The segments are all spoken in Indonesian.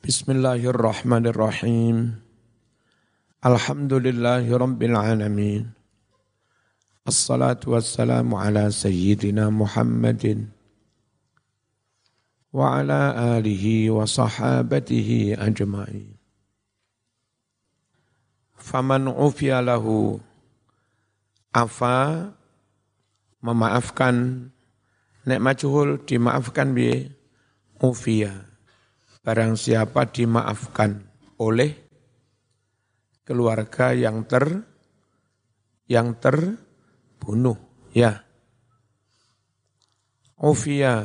بسم الله الرحمن الرحيم الحمد لله رب العالمين الصلاة والسلام على سيدنا محمد وعلى آله وصحابته أجمعين فمن عفي له عفا ما معفكان نعمة جهول دي معفكان بي Barang siapa dimaafkan oleh keluarga yang ter yang terbunuh ya. Ufia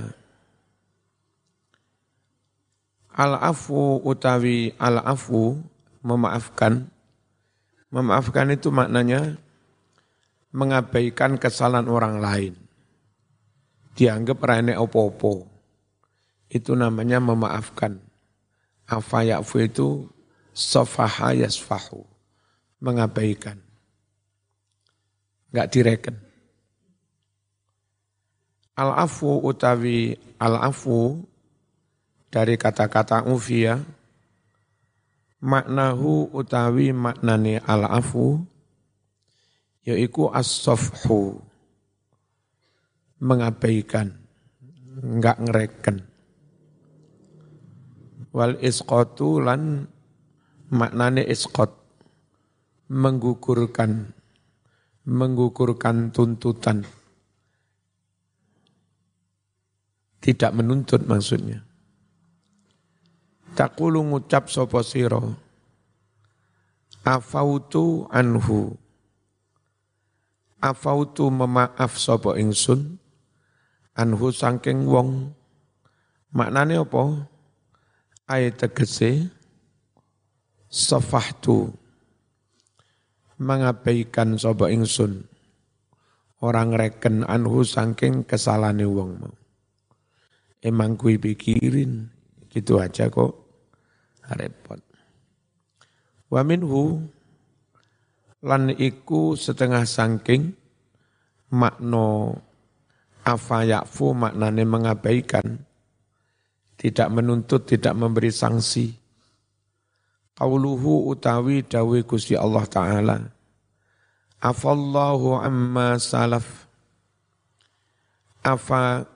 Al-afu utawi al-afu memaafkan. Memaafkan itu maknanya mengabaikan kesalahan orang lain. Dianggap rene opo-opo. Itu namanya memaafkan Afa ya'fu itu sofaha yasfahu. Mengabaikan. Enggak direken. Al-afu utawi al-afu dari kata-kata ufia maknahu utawi maknane al-afu yaiku as-sofhu mengabaikan enggak ngereken wal isqatu lan maknane isqat. Menggugurkan menggugurkan tuntutan. Tidak menuntut maksudnya. Takulu ngucap sapa sira? Afautu anhu. Afautu memaaf sapa ingsun? Anhu saking wong. Maknane apa ayat tegese safahtu. Mengabaikan sapa ingsun. Orang reken anhu saking kesalane wong emang kui pikirin. Gitu aja kok. Repot. Wa minhu. Lan iku setengah saking makno afa yakfu maknane mengabaikan tidak menuntut, tidak memberi sanksi. Qauluhu utawi dawe Gusti Allah Ta'ala. Afallahu amma salaf. Afa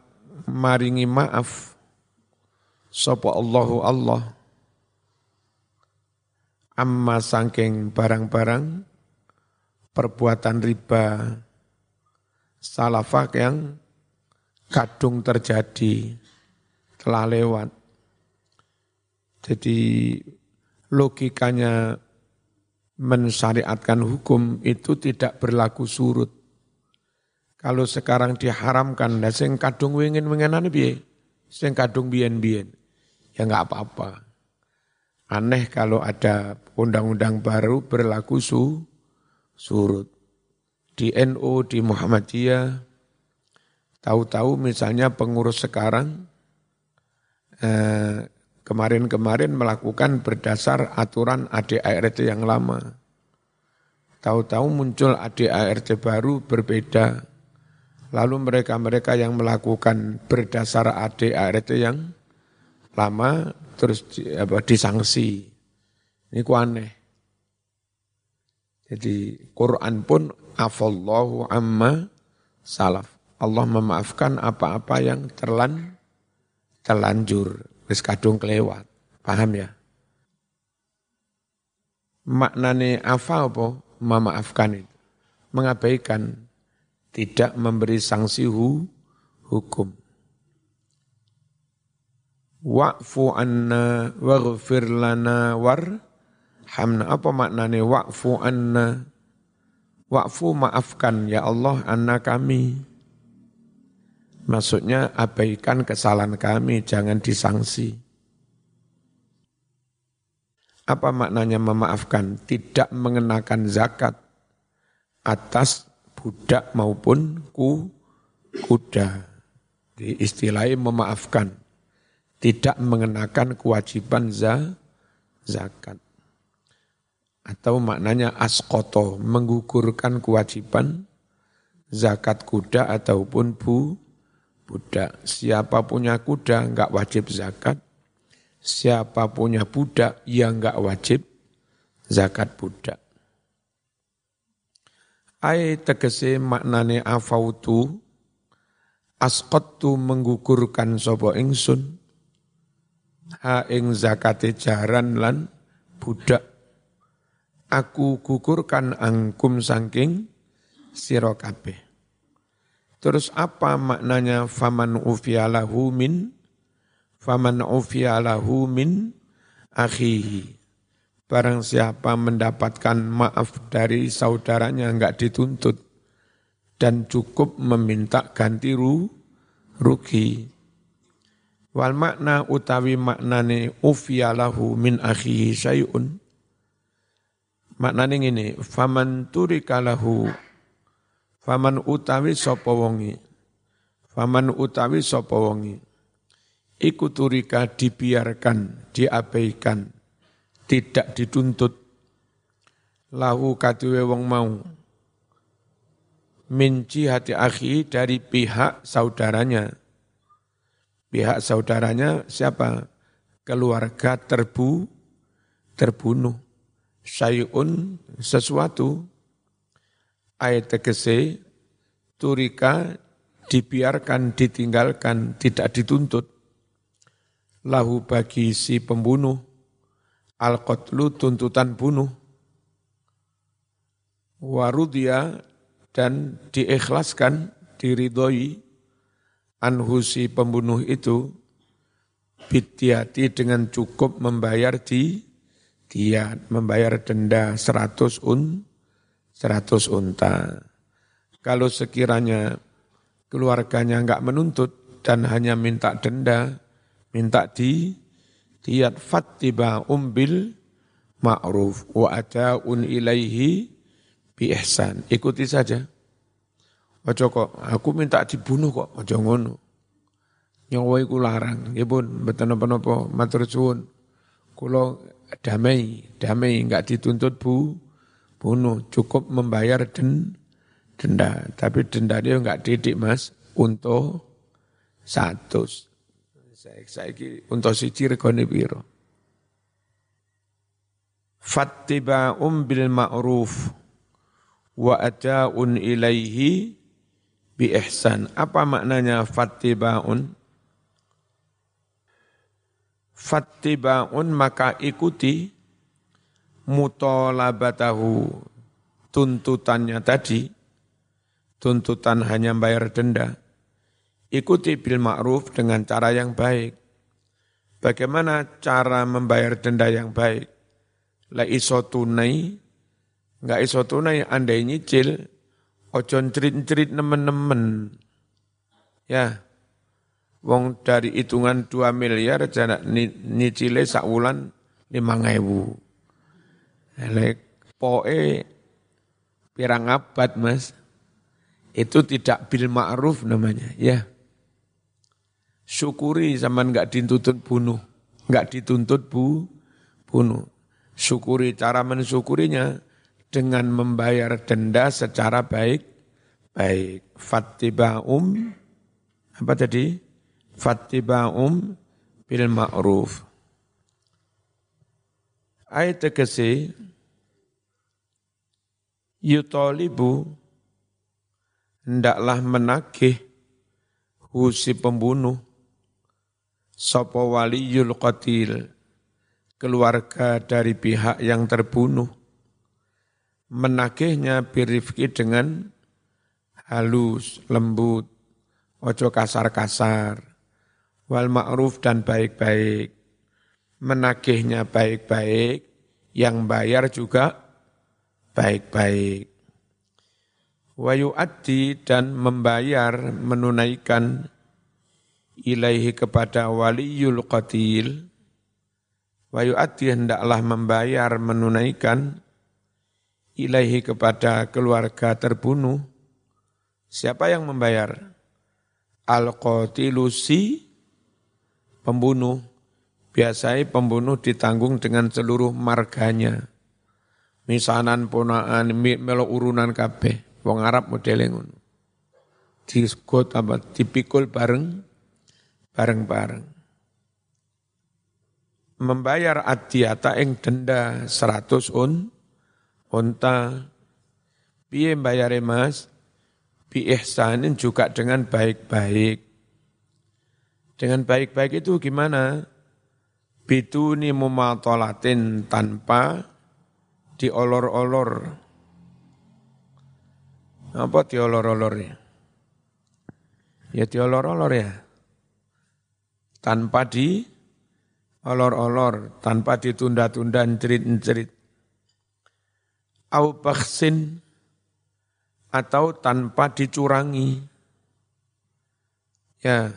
maringi maaf. Sopo Allahu Allah. Amma sangking barang-barang. Perbuatan riba. Salafak yang kadung terjadi telah lewat. Jadi logikanya mensyariatkan hukum itu tidak berlaku surut. Kalau sekarang diharamkan, nah sing kadung wingin mengenani biye, sing kadung bien-bien, ya nggak apa-apa. Aneh kalau ada undang-undang baru berlaku su, surut. Di NU, di Muhammadiyah, tahu-tahu misalnya pengurus sekarang kemarin-kemarin melakukan berdasar aturan ADART yang lama. Tahu-tahu muncul ADART baru berbeda. Lalu mereka-mereka yang melakukan berdasar ADART yang lama terus di, apa, disangsi. Ini ku aneh. Jadi Quran pun afallahu amma salaf. Allah memaafkan apa-apa yang terlan terlanjur, wis kadung kelewat. Paham ya? Maknane afa apa? Memaafkan itu. Mengabaikan, tidak memberi sanksi hu, hukum. Wa'fu anna waghfir lana war hamna. Apa maknane wa'fu anna? Wa'fu maafkan ya Allah anna kami Maksudnya abaikan kesalahan kami, jangan disangsi. Apa maknanya memaafkan? Tidak mengenakan zakat atas budak maupun ku, kuda. Di istilahnya memaafkan. Tidak mengenakan kewajiban za, zakat. Atau maknanya askoto, menggugurkan kewajiban zakat kuda ataupun bu, budak. Siapa punya kuda enggak wajib zakat. siapa punya budak yang enggak wajib zakat budak. Ai tegese maknane afautu asqattu menggugurkan sapa ingsun ha ing zakate jaran lan budak aku gugurkan angkum sangking sira kabeh terus apa maknanya faman ufialahu min faman ufialahu min akhihi Barang siapa mendapatkan maaf dari saudaranya enggak dituntut dan cukup meminta ganti ru, rugi. Wal makna utawi maknane ufiyalahu min akhihi syai'un. Maknane ngene, faman turikalahu faman utawi sapa wonge. Faman utawi sapa wonge. Iku turika dibiarkan, diabaikan tidak dituntut lahu kaduwe wong mau minci hati akhi dari pihak saudaranya. Pihak saudaranya siapa? Keluarga terbu, terbunuh. Syai'un sesuatu. Ayat tegese, turika dibiarkan, ditinggalkan, tidak dituntut. Lahu bagi si pembunuh. Al-qatlu tuntutan bunuh. Warudia dan diikhlaskan diridhoi anhu si pembunuh itu. Bitiati dengan cukup membayar di dia membayar denda seratus un seratus unta kalau sekiranya keluarganya enggak menuntut dan hanya minta denda minta di tiat fattiba umbil ma'ruf wa ata'un ilaihi bi. Ikuti saja. Ojo kok, aku minta dibunuh kok, ojo ngono. Nyawa iku larang, nggih pun mboten napa-napa, matur suwun. Kula damai, damai enggak dituntut bu, bunuh, cukup membayar den, denda. Tapi denda dia enggak didik mas, untuk satu. Saiki untuk siji regane piro? Fattiba'um bil ma'ruf wa ata'un ilaihi bi ihsan. Apa maknanya fattiba'un? Fattiba'un maka ikuti mutolabatahu tuntutannya tadi, tuntutan hanya bayar denda Ikuti bil ma'ruf dengan cara yang baik. Bagaimana cara membayar denda yang baik? La iso tunai, enggak iso tunai, andai nyicil, ojo cerit-cerit nemen-nemen. Ya, wong dari hitungan 2 miliar, jana nyicile sakulan 5 ngewu. Lek poe pirang abad mas, itu tidak bil ma'ruf namanya, ya syukuri zaman nggak dituntut bunuh, nggak dituntut bu, bunuh. Syukuri cara mensyukurinya dengan membayar denda secara baik, baik. Fattiba'um, apa tadi? Fattiba'um bil ma'ruf. Ayat tegesi, yutolibu, hendaklah menagih husi pembunuh, Sopo waliyul qatil, keluarga dari pihak yang terbunuh, menagihnya birifki dengan halus, lembut, ojo kasar-kasar, wal ma'ruf dan baik-baik, menagihnya baik-baik, yang bayar juga baik-baik. Wayu adi dan membayar, menunaikan ilaihi kepada waliyul qatil. Wa yu'ati hendaklah membayar menunaikan ilaihi kepada keluarga terbunuh. Siapa yang membayar? Al qatilu si pembunuh. Biasanya pembunuh ditanggung dengan seluruh marganya misanan ponaan melo urunan kabeh. Wong Arab modele ngono. Diskot apa dipikul bareng bareng-bareng. membayar adiyata ing denda 100 un unta. Piye bayare Mas? Bi ihsanin juga dengan baik-baik. Dengan baik-baik itu gimana? Bituni mumatolatin tanpa diolor-olor apa diolor-olor ya ya diolor-olor ya tanpa di olor-olor tanpa ditunda-tunda cerit-cerit. Au baksin atau tanpa dicurangi. Ya,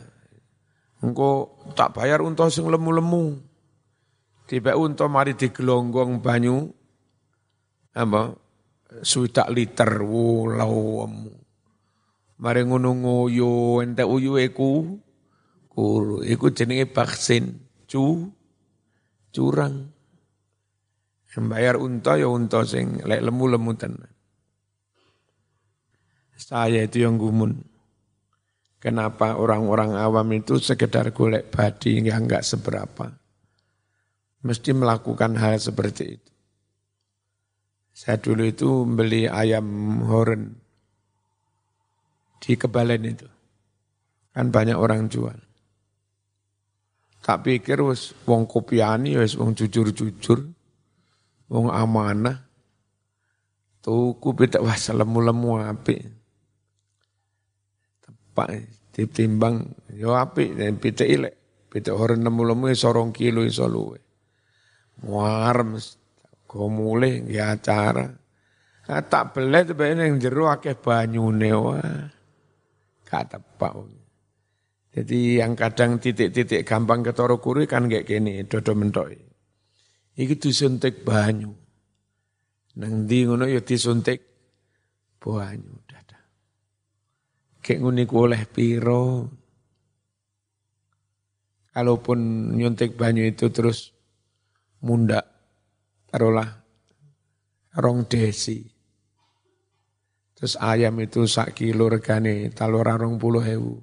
engko tak bayar untuk sing lemu-lemu. Tiba untuk mari digelonggong banyu apa suwidak liter wulau mari ngono ngoyo entek uyu iku kuru iku jenenge vaksin cu curang. Bayar unta ya unta sing lek lemu-lemu tenan. Saya itu yang gumun. Kenapa orang-orang awam itu sekedar golek badi yang enggak seberapa. Mesti melakukan hal seperti itu. Saya dulu itu beli ayam horen di kebalen itu. Kan banyak orang jual. Tak pikir wis wong kopiani wis wong jujur-jujur, wong amanah. Tuku beda wah lemu-lemu apik. Tepak ditimbang yo apik beda ilek. Beda orang lemu-lemu sorong kilo iso luwe. Warm mulai ya acara. Nah, tak belet ben yang jero akeh banyune wah. Gak tepak. Jadi yang kadang titik-titik gampang ketoro kuri kan kayak gini, dodo mentok. Iki disuntik banyu. Nang di ngono ya disuntik banyu dada. Kayak nguni oleh piro. Kalaupun nyuntik banyu itu terus munda, taruhlah rong desi. Terus ayam itu sak kilo regane, talur rong puluh hewu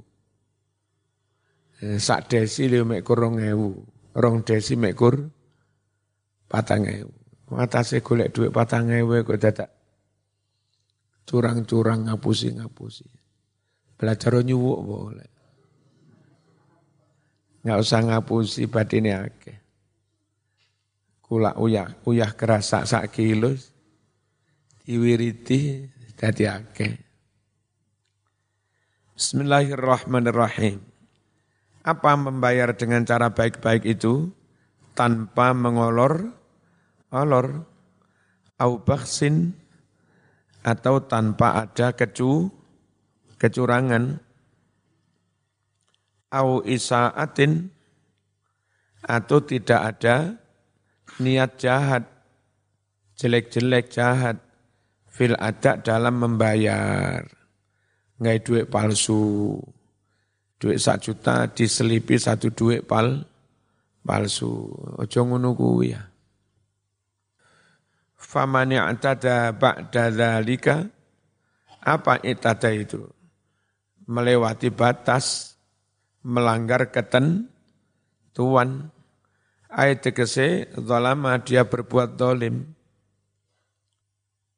Eh, sak desi lho mek rong ewu, rong desi mek kur patang ewu. Matase golek duit patang ewu kok dadak curang-curang ngapusi-ngapusi. Belajar nyuwuk boleh. Nggak usah ngapusi batine akeh. Kula uyah, uyah kerasa sak kilo, diwiriti dadi akeh. Bismillahirrahmanirrahim. Apa membayar dengan cara baik-baik itu tanpa mengolor olor au baksin atau tanpa ada kecu kecurangan au isaatin atau tidak ada niat jahat jelek-jelek jahat fil adak dalam membayar ngai duit palsu duit sak juta diselipi satu duit pal palsu. Ojo ngono kuwi ya. Famani atada ba'da dzalika apa itada itu? Melewati batas, melanggar ketentuan. Ayat tegese zalama dia berbuat dolim.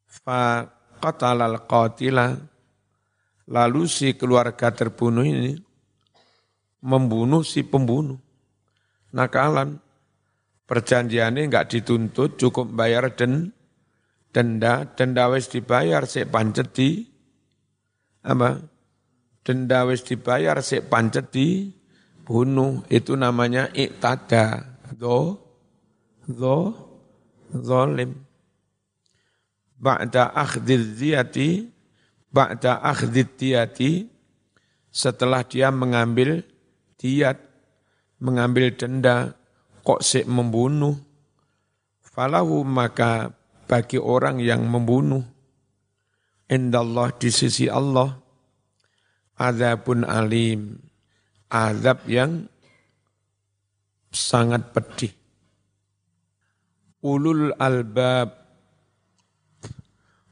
Fa qatalal qatila. Lalu si keluarga terbunuh ini membunuh si pembunuh. Nakalan. Perjanjiannya enggak dituntut, cukup bayar den, denda, denda wis dibayar, sik pancet di, apa? Denda wis dibayar, sik pancet di, bunuh. Itu namanya iktada. Do, do, zolim. Ba'da akhdid ziyati, ba'da akhdid diyati, setelah dia mengambil diat, mengambil denda, kok sik membunuh. Falahu maka bagi orang yang membunuh, indallah di sisi Allah, azabun alim, azab yang sangat pedih. Ulul albab,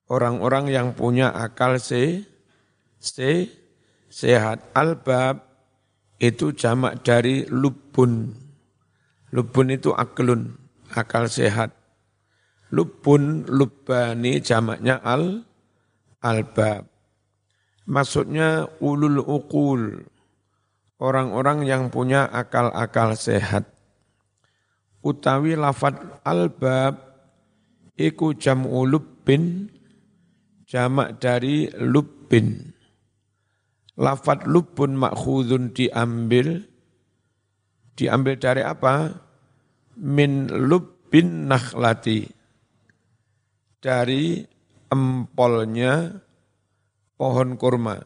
orang-orang yang punya akal se, se, sehat. Albab itu jamak dari lubun. Lubun itu aklun, akal sehat. Lubun, lubani jamaknya al, albab. Maksudnya ulul ukul, orang-orang yang punya akal-akal sehat. Utawi lafat albab, iku jam'u lubbin, jamak dari lubbin. Lafat lubun makhudun diambil Diambil dari apa? Min lubbin nakhlati. Dari empolnya pohon kurma.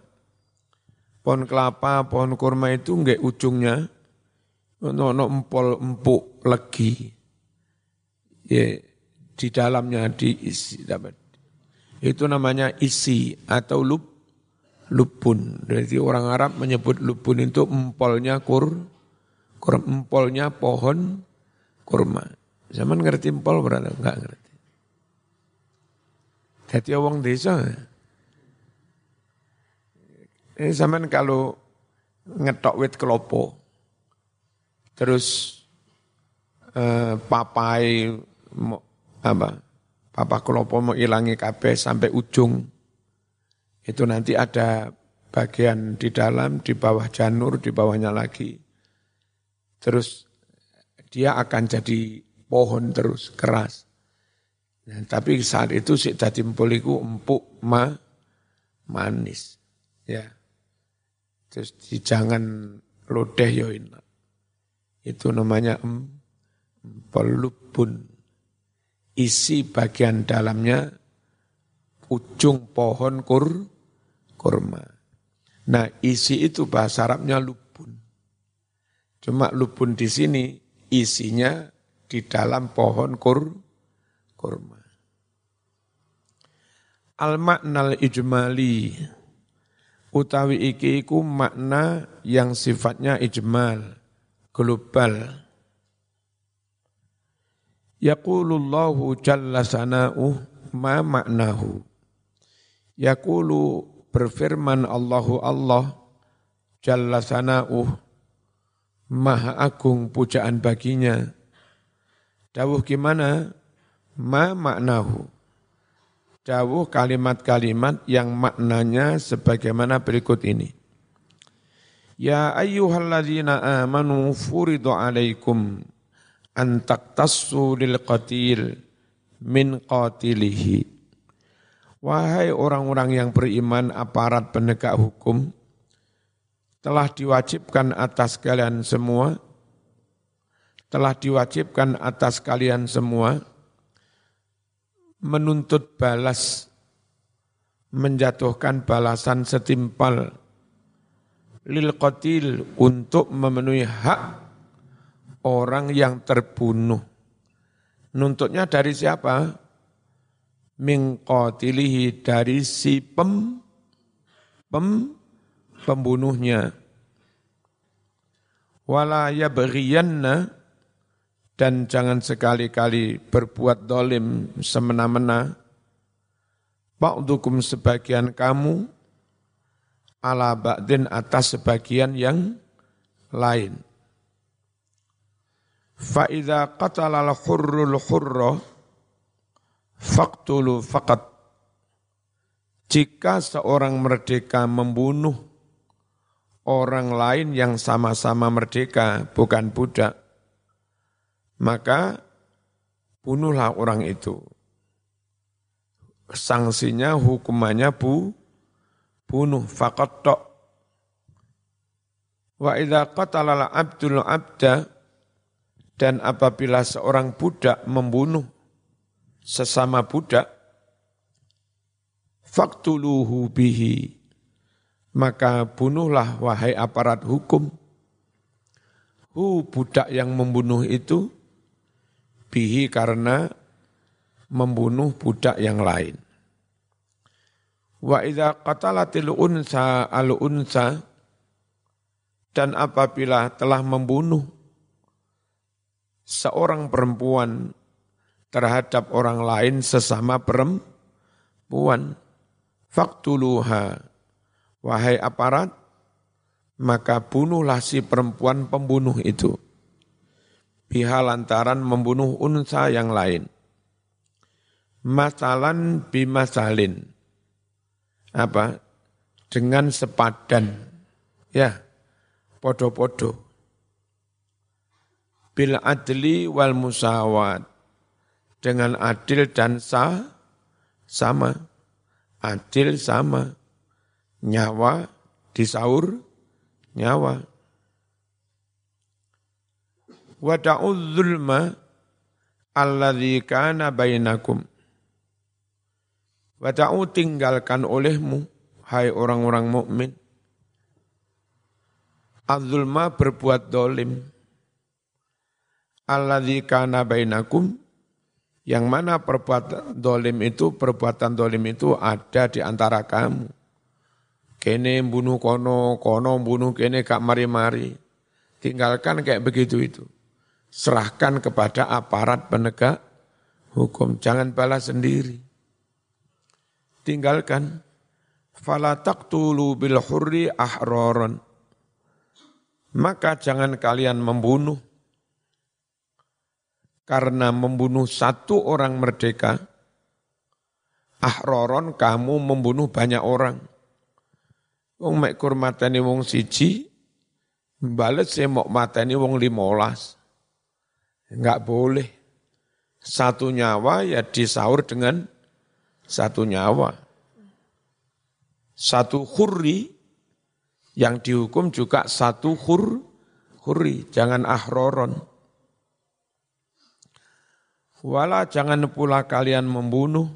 Pohon kelapa, pohon kurma itu enggak ujungnya ono no empol empuk legi. Ya, di dalamnya diisi dapat. Itu namanya isi atau lub lubun. Jadi orang Arab menyebut lubun itu empolnya kur empolnya pohon kurma. Zaman ngerti empol berarti enggak ngerti. Jadi orang desa. Ini zaman kalau ngetok wit kelopo, terus eh, papai mau, apa papa kelopo mau ilangi kabeh sampai ujung itu nanti ada bagian di dalam di bawah janur di bawahnya lagi terus dia akan jadi pohon terus keras. Nah, tapi saat itu si dadi empuliku empuk ma manis. Ya. Terus jangan lodeh yo Itu namanya em, empelubun. Isi bagian dalamnya ujung pohon kur kurma. Nah, isi itu bahasa Arabnya lub Cuma lubun di sini isinya di dalam pohon kur, kurma. Al maknal ijmali utawi iki iku makna yang sifatnya ijmal, global. Yaqulullahu jalla sana'uh ma maknahu. Yaqulu berfirman Allahu Allah jalla sana'uh maha agung pujaan baginya. Dawuh gimana? Ma maknahu. Dawuh kalimat-kalimat yang maknanya sebagaimana berikut ini. Ya ayyuhalladzina amanu furidu alaikum an taqtassu lil qatil min qatilihi. Wahai orang-orang yang beriman aparat penegak hukum, telah diwajibkan atas kalian semua, telah diwajibkan atas kalian semua menuntut balas, menjatuhkan balasan setimpal lil qatil untuk memenuhi hak orang yang terbunuh. Nuntutnya dari siapa? Min qatilihi dari si pem, pem pembunuhnya. Wala yabghiyanna dan jangan sekali-kali berbuat dolim semena-mena. Ba'dukum sebagian kamu ala ba'din atas sebagian yang lain. Fa'idha qatala al-hurrul hurra faqtulu faqat. Jika seorang merdeka membunuh orang lain yang sama-sama merdeka, bukan budak, maka bunuhlah orang itu. Sanksinya, hukumannya bu, bunuh, fakat tok. Wa idha abdul abda, dan apabila seorang budak membunuh sesama budak, faktuluhu bihi, maka bunuhlah wahai aparat hukum. Hu budak yang membunuh itu bihi karena membunuh budak yang lain. Wa idza qatalatil unsa al unsa dan apabila telah membunuh seorang perempuan terhadap orang lain sesama perempuan faktuluha Wahai aparat, maka bunuhlah si perempuan pembunuh itu. Biha lantaran membunuh unsa yang lain. Masalan bimasalin. Apa? Dengan sepadan. Ya, podo-podo. Bil adli wal musawat. Dengan adil dan sah, sama. Adil sama. Nyawa disaur, nyawa Wada'udz zulma alladzi kana bainakum. Wada'u tinggalkan olehmu, hai orang-orang mukmin. Az-zulma berbuat dolim. Alladzi kana bainakum, yang mana perbuatan dolim itu, perbuatan dolim itu ada di antara kamu. Kene bunuh kono, kono bunuh kene gak mari-mari. Tinggalkan kayak begitu itu serahkan kepada aparat penegak hukum. Jangan balas sendiri. Tinggalkan. Fala taqtulu bil hurri ahroron. Maka jangan kalian membunuh. Karena membunuh satu orang merdeka, ahroron kamu membunuh banyak orang. Wong mek kurmatani wong siji, bales saya mau matani wong limolas. Enggak boleh. Satu nyawa ya disaur dengan satu nyawa. Satu khurri yang dihukum juga satu khur, khurri, jangan ahroron. Wala jangan pula kalian membunuh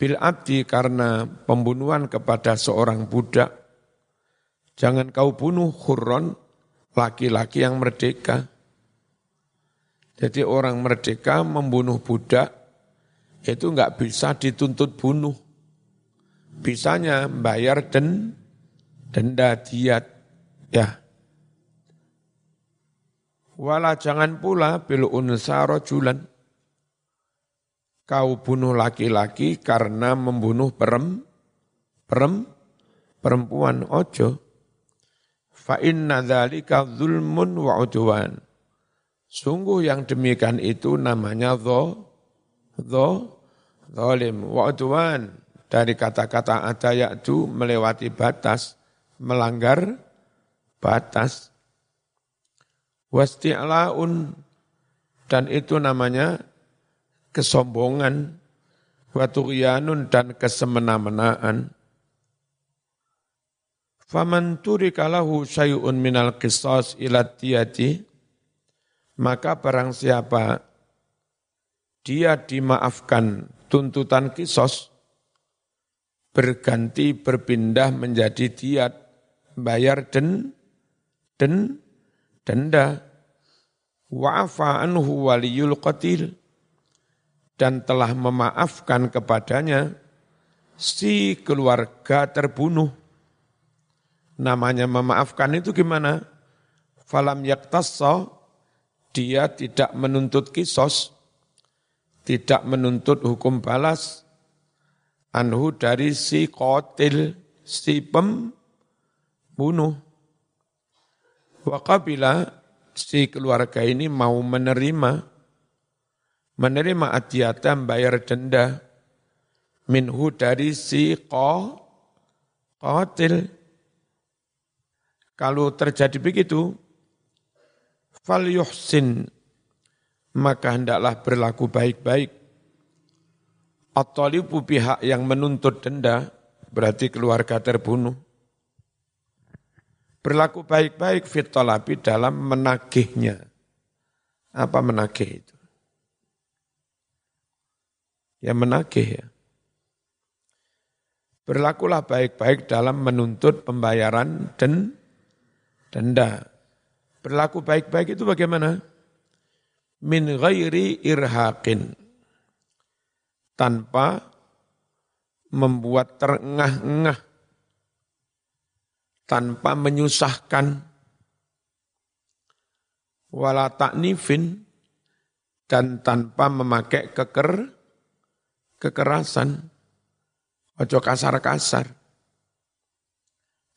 bil abdi karena pembunuhan kepada seorang budak. Jangan kau bunuh khurron, laki-laki yang merdeka. Jadi orang merdeka membunuh budak itu enggak bisa dituntut bunuh. Bisanya bayar den, denda diat. Ya. Wala jangan pula bil unsa rojulan. Kau bunuh laki-laki karena membunuh perem, perem, perempuan ojo. Fa inna zulmun wa udwan Sungguh yang demikian itu namanya dho, dho, zolim, wa'udwan. Dari kata-kata adayatu melewati batas, melanggar batas. Wasti'la'un, dan itu namanya kesombongan. Watughyanun dan kesemena-menaan. Faman turikalahu syai'un minal qisas ila tiyati, maka barang siapa dia dimaafkan tuntutan kisos, berganti berpindah menjadi diat, bayar den, den, denda, wa'afa anhu waliyul qatil, dan telah memaafkan kepadanya si keluarga terbunuh. Namanya memaafkan itu gimana? Falam yaktassa dia tidak menuntut kisos, tidak menuntut hukum balas, anhu dari si kotil, si pembunuh. Wakabila si keluarga ini mau menerima, menerima adiatan bayar denda, minhu dari si ko, kotil. Kalau terjadi begitu, fal yuhsin maka hendaklah berlaku baik-baik. At-talibu pihak yang menuntut denda berarti keluarga terbunuh. Berlaku baik-baik fitolabi dalam menagihnya. Apa menagih itu? Ya menagih ya. Berlakulah baik-baik dalam menuntut pembayaran dan denda. Berlaku baik-baik itu bagaimana? Min ghairi irhaqin. Tanpa membuat terengah-engah. Tanpa menyusahkan. Wala taknifin. Dan tanpa memakai keker, kekerasan. Ojo kasar-kasar.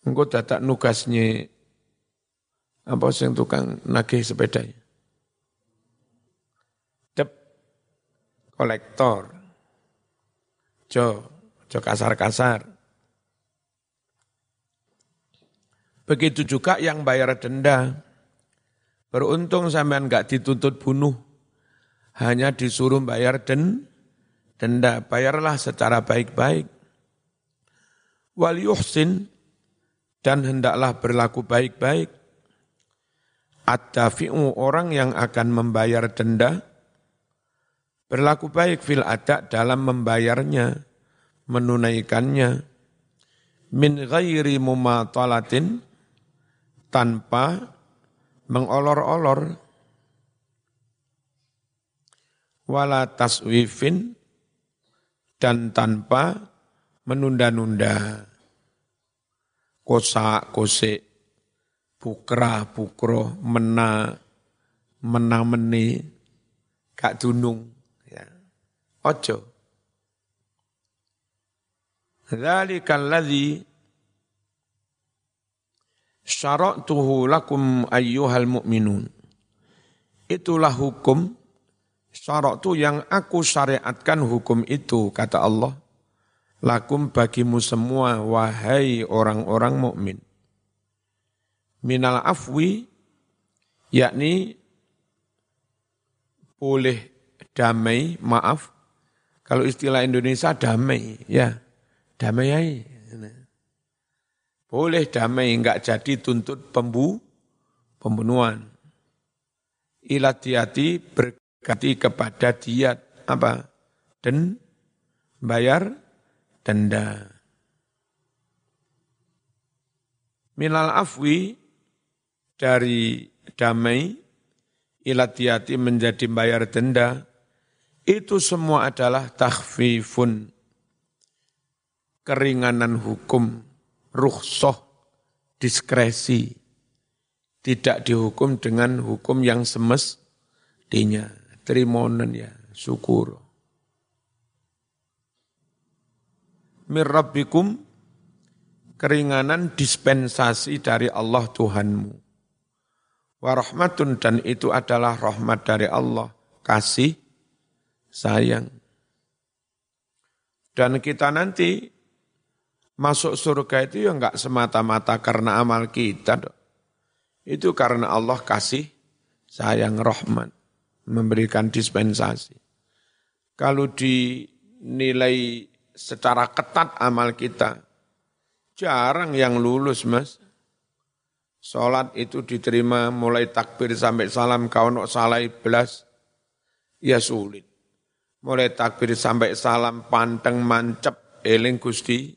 Engkau dadak nugasnya apa yang tukang nagih sepedanya? Dep kolektor. Jo, jo kasar-kasar. Begitu juga yang bayar denda. Beruntung sampean nggak dituntut bunuh. Hanya disuruh bayar den, denda. Bayarlah secara baik-baik. Wal yuhsin dan hendaklah berlaku baik-baik At-tafi'u orang yang akan membayar denda, berlaku baik fil adak dalam membayarnya, menunaikannya, min ghairi mumatalatin, tanpa mengolor-olor, wala taswifin, dan tanpa menunda-nunda. Kosak kosek bukra bukro mena mena meni gak dunung ya ojo Dzalikal ladzi syara'tuhu lakum ayyuhal mu'minun. Itulah hukum syara'tu yang aku syariatkan hukum itu kata Allah lakum bagimu semua wahai orang-orang mukmin. Minal afwi yakni boleh damai, maaf. Kalau istilah Indonesia damai, ya damai aja. Boleh damai, enggak jadi tuntut pembu, pembunuhan. Ilat diati berganti kepada diat, apa? Dan bayar denda. Minal afwi dari damai ilatiati menjadi bayar denda itu semua adalah takhfifun keringanan hukum rukhsah diskresi tidak dihukum dengan hukum yang semestinya terimonen ya syukur mirrabbikum keringanan dispensasi dari Allah Tuhanmu. Warahmatun dan itu adalah rahmat dari Allah, kasih, sayang. Dan kita nanti masuk surga itu ya enggak semata-mata karena amal kita. Itu karena Allah kasih, sayang, rahmat, memberikan dispensasi. Kalau dinilai secara ketat amal kita. Jarang yang lulus mas. Sholat itu diterima mulai takbir sampai salam kau nok salah belas. Ya sulit. Mulai takbir sampai salam panteng mancep eling gusti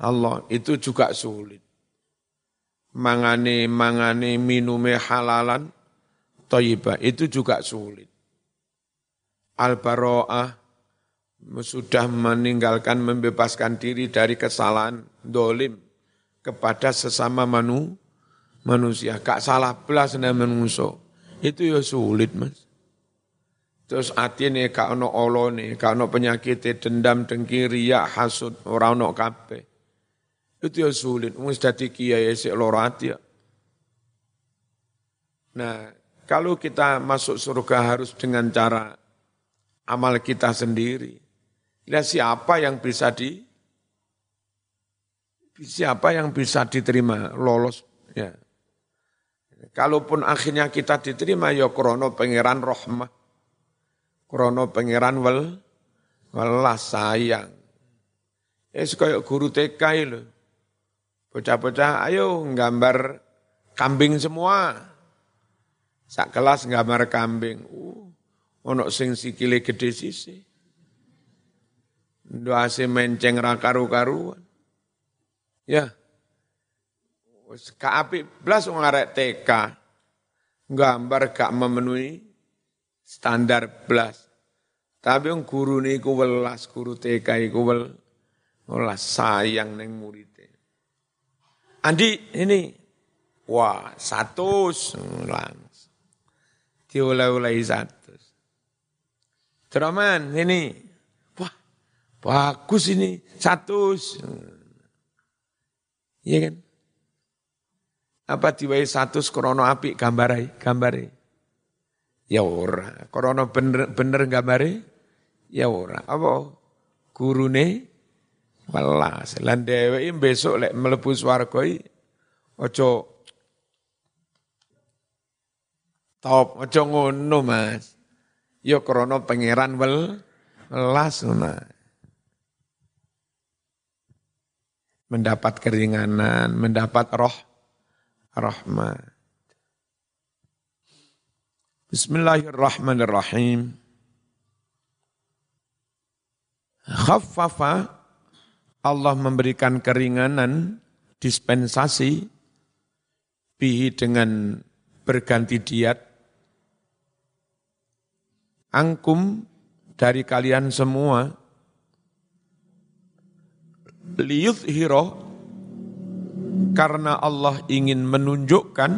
Allah itu juga sulit. Mangane mangane minume halalan toyibah itu juga sulit. Al-baro'ah sudah meninggalkan membebaskan diri dari kesalahan dolim kepada sesama manu, manusia. Kak salah belas nih menungso. Itu ya sulit mas. Terus hati nih kak ono nih, kak ono penyakit dendam, dengki, riak, hasud, orang ono kape. Itu ya sulit. Mus dadi kiai si loro hati ya. Nah, kalau kita masuk surga harus dengan cara amal kita sendiri. Lihat siapa yang bisa di siapa yang bisa diterima lolos ya. Kalaupun akhirnya kita diterima ya krono pangeran rahmah. Krono pangeran wel welas sayang. Eh kayak guru TK lho. Bocah-bocah ayo nggambar kambing semua. Sak kelas nggambar kambing. Uh, ono sing sikile gede sisi. Doa menceng rakaru-karuan. Ya. Ka api belas ngarek TK. Gambar gak memenuhi standar belas. Tapi yang guru ini ku welas, guru TK iku wel, welas sayang neng muridnya. Andi ini, wah satu langsung. Diulai-ulai satu. Teroman ini, Bagus ini, satu. Iya kan? Apa diwai satu krono api gambarai, gambare. Ya ora, krono bener bener gambare. Ya ora, apa gurune welas. Lan dheweke besok lek mlebu swarga aja top, aja ngono Mas. Ya krana pangeran wel welas. Mendapat keringanan, mendapat roh rahmat. Bismillahirrahmanirrahim. Khaffafa Allah memberikan keringanan dispensasi bihi dengan berganti diat angkum dari kalian semua hiro karena Allah ingin menunjukkan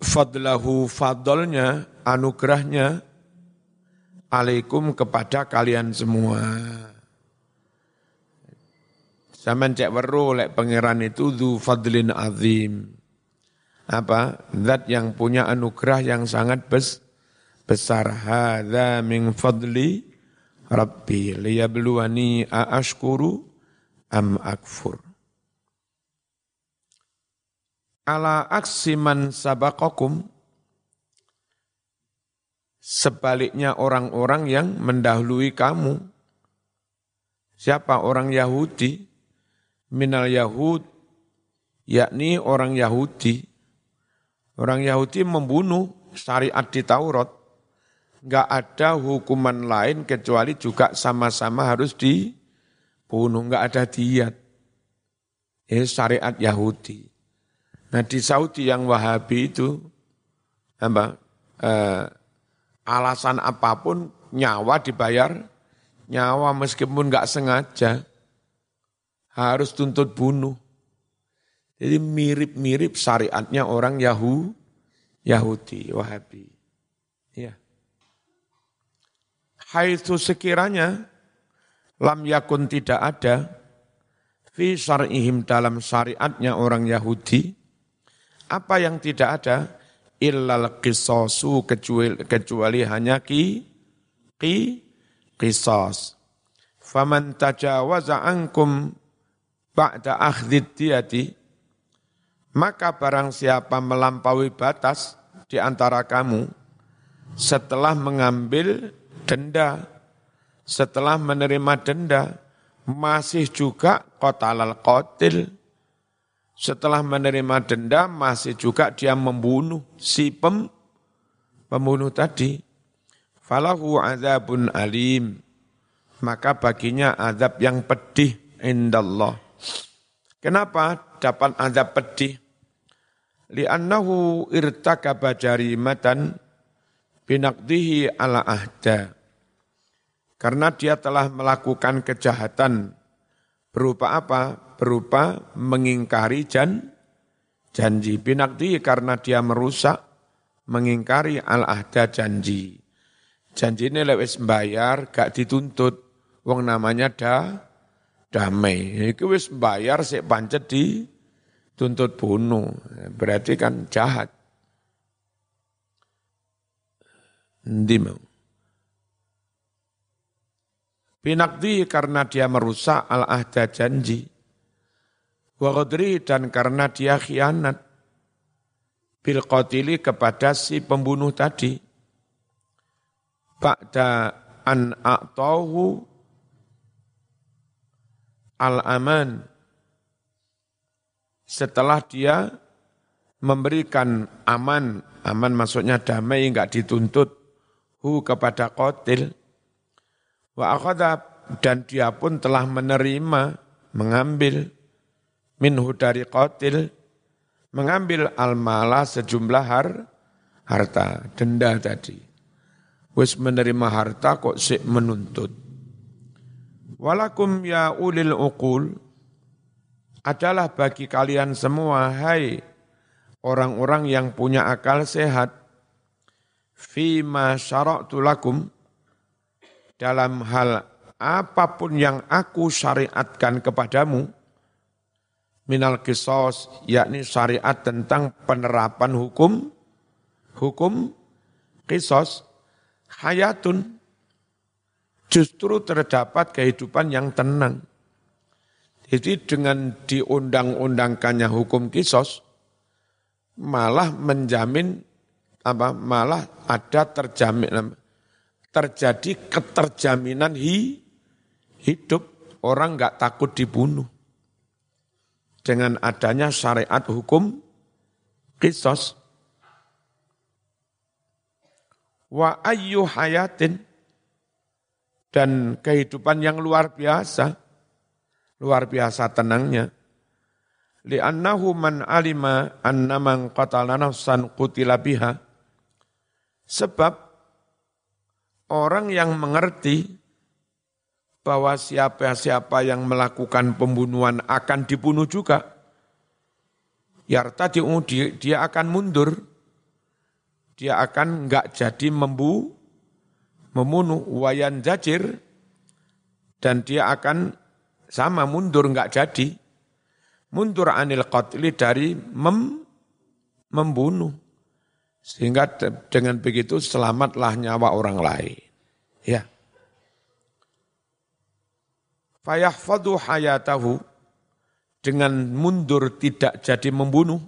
fadlahu fadlnya, anugerahnya, alaikum kepada kalian semua. Zaman cek weru lek pangeran itu du fadlin azim. Apa? Zat yang punya anugerah yang sangat bes, besar. Hadza min fadli rabbi liyabluwani aashkuru am akfur ala aksiman sabakokum sebaliknya orang-orang yang mendahului kamu. Siapa orang Yahudi? Minal Yahud, yakni orang Yahudi. Orang Yahudi membunuh syariat di Taurat. Enggak ada hukuman lain kecuali juga sama-sama harus dibunuh. Enggak ada diat. Ini syariat Yahudi. Nah di Saudi yang Wahabi itu apa eh, alasan apa pun nyawa dibayar nyawa meskipun nggak sengaja harus tuntut bunuh. Jadi mirip-mirip syariatnya orang Yahu, Yahudi, Wahabi. Ya. Hai itu sekiranya lam yakun tidak ada fi syar'ihim dalam syariatnya orang Yahudi apa yang tidak ada? Illal qisasu kecuali, kecuali hanya ki, ki, qisas. Faman tajawaza ankum ba'da akhdid diyati, maka barang siapa melampaui batas di antara kamu setelah mengambil denda, setelah menerima denda, masih juga kotalal kotil, setelah menerima denda masih juga dia membunuh si pem, pembunuh tadi. Falahu azabun alim. Maka baginya azab yang pedih indallah. Kenapa dapat azab pedih? Li'annahu irtakaba jarimatan binakdihi ala ahda. Karena dia telah melakukan kejahatan berupa apa? Berupa mengingkari jan, janji. Binakdi karena dia merusak, mengingkari al-ahda janji. Janji ini lewis bayar, gak dituntut. Wong namanya da, damai. Itu wis bayar, sik pancet di tuntut bunuh. Berarti kan jahat. Ndi mau. Binakdi karena dia merusak al-ahda janji wa dan karena dia khianat. Bil qatili kepada si pembunuh tadi. Ba'da an a'tahu al-aman. Setelah dia memberikan aman, aman maksudnya damai enggak dituntut hu kepada qatil wa dan dia pun telah menerima mengambil minhu dari qatil mengambil almala sejumlah har, harta, denda tadi. Wis menerima harta kok sik menuntut. Walakum ya ulil uqul adalah bagi kalian semua hai orang-orang yang punya akal sehat fima syara'tu lakum dalam hal apa pun yang aku syariatkan kepadamu minal kisos, yakni syariat tentang penerapan hukum, hukum kisos, hayatun, justru terdapat kehidupan yang tenang. Jadi dengan diundang-undangkannya hukum kisos, malah menjamin apa malah ada terjamin terjadi keterjaminan hi, hidup orang nggak takut dibunuh dengan adanya syariat hukum kisos. Wa ayyu hayatin dan kehidupan yang luar biasa luar biasa tenangnya. Li'annahu man alima anna man qatala nafsan qutila biha. Sebab orang yang mengerti bahwa siapa-siapa yang melakukan pembunuhan akan dibunuh juga. Yarta dia, dia akan mundur. Dia akan enggak jadi membu, membunuh wayan jajir dan dia akan sama mundur enggak jadi. Mundur anil qatli dari mem, membunuh. Sehingga dengan begitu selamatlah nyawa orang lain. Ya. Fayahfadu hayatahu dengan mundur tidak jadi membunuh.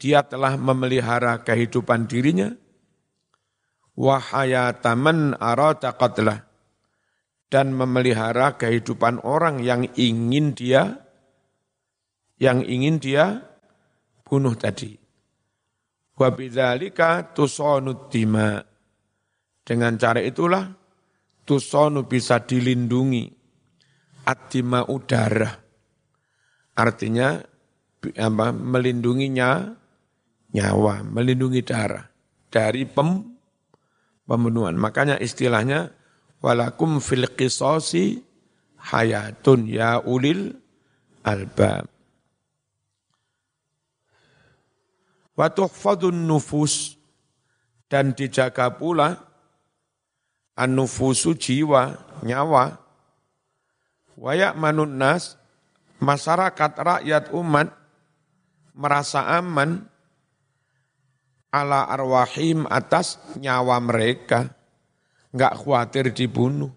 Dia telah memelihara kehidupan dirinya. Wahayataman arata qatlah. Dan memelihara kehidupan orang yang ingin dia yang ingin dia bunuh tadi. Wa bidzalika dima. Dengan cara itulah tusonu bisa dilindungi adima udara. Artinya apa, melindunginya nyawa, melindungi darah dari pem, pembunuhan. Makanya istilahnya walakum fil qisasi hayatun ya ulil albab. wa tuhfadun nufus dan dijaga pula an-nufusu jiwa, nyawa. Wayak manun nas, masyarakat rakyat umat merasa aman ala arwahim atas nyawa mereka. Enggak khawatir dibunuh.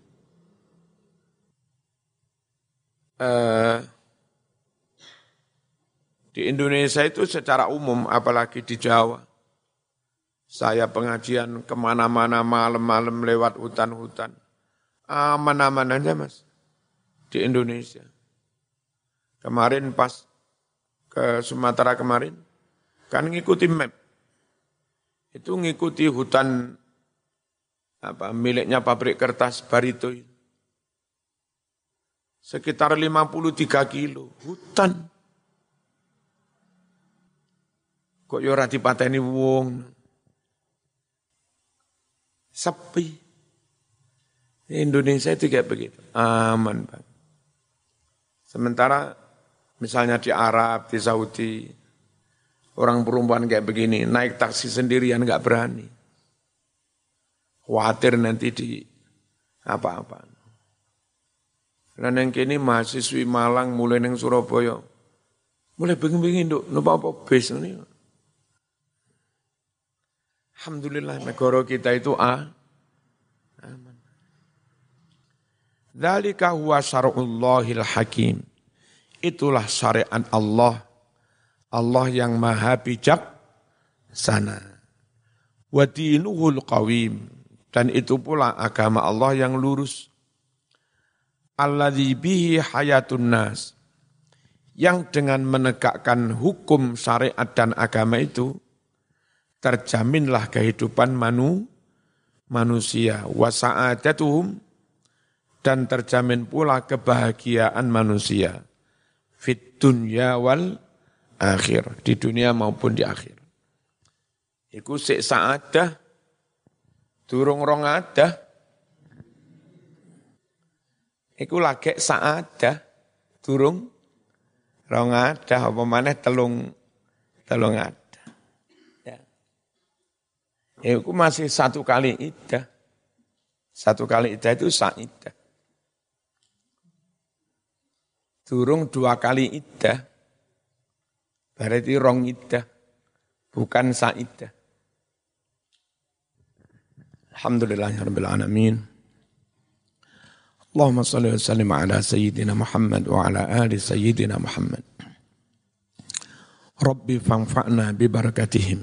Uh, di Indonesia itu secara umum, apalagi di Jawa. Saya pengajian ke mana-mana malam-malam lewat hutan-hutan. Aman-aman aja mas, di Indonesia. Kemarin pas ke Sumatera kemarin, kan ngikuti map. Itu ngikuti hutan apa miliknya pabrik kertas Barito Sekitar 53 kilo, hutan Kok ya ora dipateni wong. Sepi. Indonesia itu kayak begitu. Aman, Pak. Sementara misalnya di Arab, di Saudi, orang perempuan kayak begini, naik taksi sendirian nggak berani. Khawatir nanti di apa-apa. Dan yang kini mahasiswi Malang mulai neng Surabaya, mulai bingung-bingung dok, nopo apa bis ini. Alhamdulillah negara kita itu a aman. Dzalika huwa syar'ullahil hakim. Itulah syariat Allah. Allah yang maha bijak sana. Wa dinuhul qawim. Dan itu pula agama Allah yang lurus. Alladzi bihi hayatun nas. Yang dengan menegakkan hukum syariat dan agama itu, terjaminlah kehidupan manu, manusia wasa'adatuhum dan terjamin pula kebahagiaan manusia fit dunya wal akhir di dunia maupun di akhir iku sik saadah durung rong ada iku lagi saadah durung rong ada apa maneh telung telung ada itu masih satu kali idah. Satu kali idah itu sa'idah durung dua kali iddah, berarti rong iddah, bukan sa iddah. Alhamdulillahirrahmanirrahim. Ya Allahumma salli wa sallim ala Sayyidina Muhammad wa ala ali Sayyidina Muhammad. Rabbi fanfa'na bibarakatihim.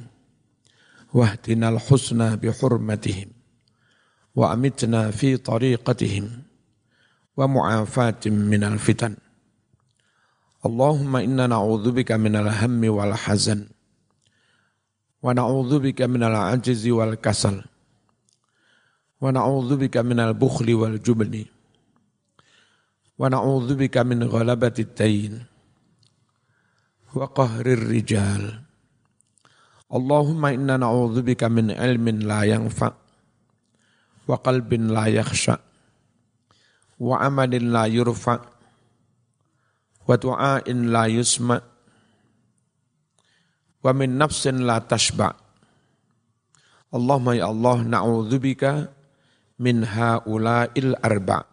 Wahdina al-husna bihurmatihim. Wa amitna fi tariqatihim. Wa mu'afatim minal fitan. Allahumma inna na'udzubika minal hammi wal hazan. Wa na'udzubika minal ajzi wal kasal. Wa na'udzubika minal bukhli wal jubni. Wa na'udzubika min ghalabati dayn wa qahrir rijal Allahumma inna na'udzubika min ilmin la yanfa' wa qalbin la yakhsha' wa amalin la yurfa' wa du'ain la yusma. Wa min nafsin la tashba. Allahumma ya Allah na'udzubika min haula'il arba'